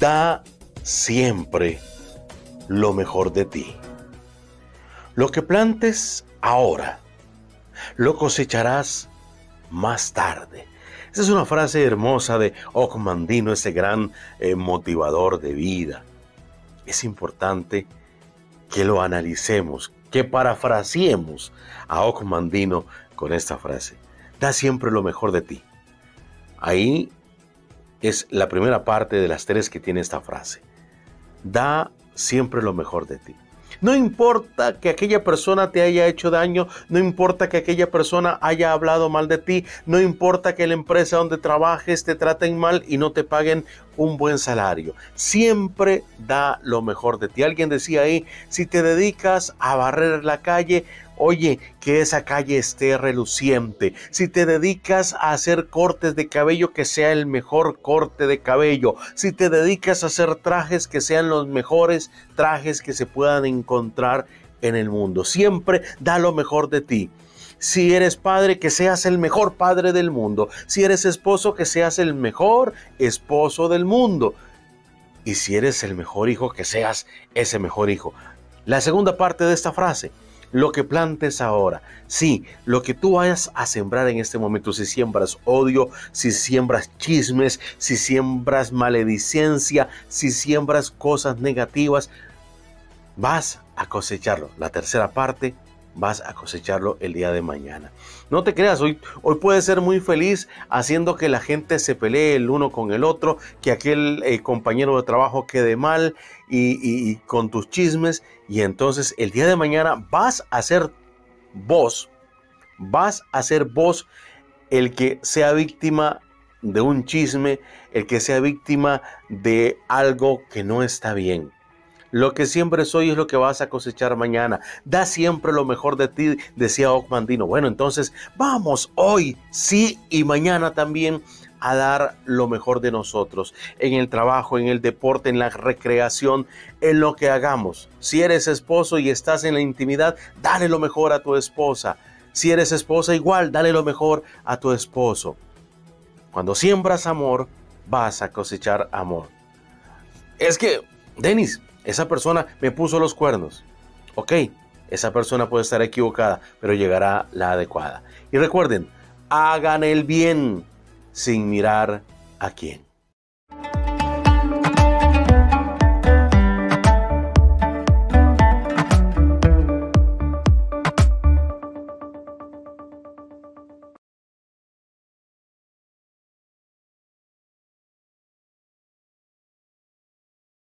Da siempre lo mejor de ti. Lo que plantes ahora, lo cosecharás más tarde. Esa es una frase hermosa de Ocmandino, ese gran eh, motivador de vida. Es importante que lo analicemos, que parafraseemos a Ocmandino con esta frase. Da siempre lo mejor de ti. Ahí es la primera parte de las tres que tiene esta frase. Da siempre lo mejor de ti. No importa que aquella persona te haya hecho daño, no importa que aquella persona haya hablado mal de ti, no importa que la empresa donde trabajes te traten mal y no te paguen un buen salario. Siempre da lo mejor de ti. Alguien decía ahí, si te dedicas a barrer la calle, Oye, que esa calle esté reluciente. Si te dedicas a hacer cortes de cabello, que sea el mejor corte de cabello. Si te dedicas a hacer trajes, que sean los mejores trajes que se puedan encontrar en el mundo. Siempre da lo mejor de ti. Si eres padre, que seas el mejor padre del mundo. Si eres esposo, que seas el mejor esposo del mundo. Y si eres el mejor hijo, que seas ese mejor hijo. La segunda parte de esta frase lo que plantes ahora. Sí, lo que tú vayas a sembrar en este momento, si siembras odio, si siembras chismes, si siembras maledicencia, si siembras cosas negativas, vas a cosecharlo. La tercera parte vas a cosecharlo el día de mañana. No te creas, hoy, hoy puedes ser muy feliz haciendo que la gente se pelee el uno con el otro, que aquel eh, compañero de trabajo quede mal y, y con tus chismes. Y entonces el día de mañana vas a ser vos, vas a ser vos el que sea víctima de un chisme, el que sea víctima de algo que no está bien. Lo que siembres hoy es lo que vas a cosechar mañana. Da siempre lo mejor de ti, decía Ocmandino. Bueno, entonces vamos hoy, sí, y mañana también a dar lo mejor de nosotros en el trabajo, en el deporte, en la recreación, en lo que hagamos. Si eres esposo y estás en la intimidad, dale lo mejor a tu esposa. Si eres esposa igual, dale lo mejor a tu esposo. Cuando siembras amor, vas a cosechar amor. Es que, Denis, esa persona me puso los cuernos. Ok, esa persona puede estar equivocada, pero llegará la adecuada. Y recuerden, hagan el bien sin mirar a quién.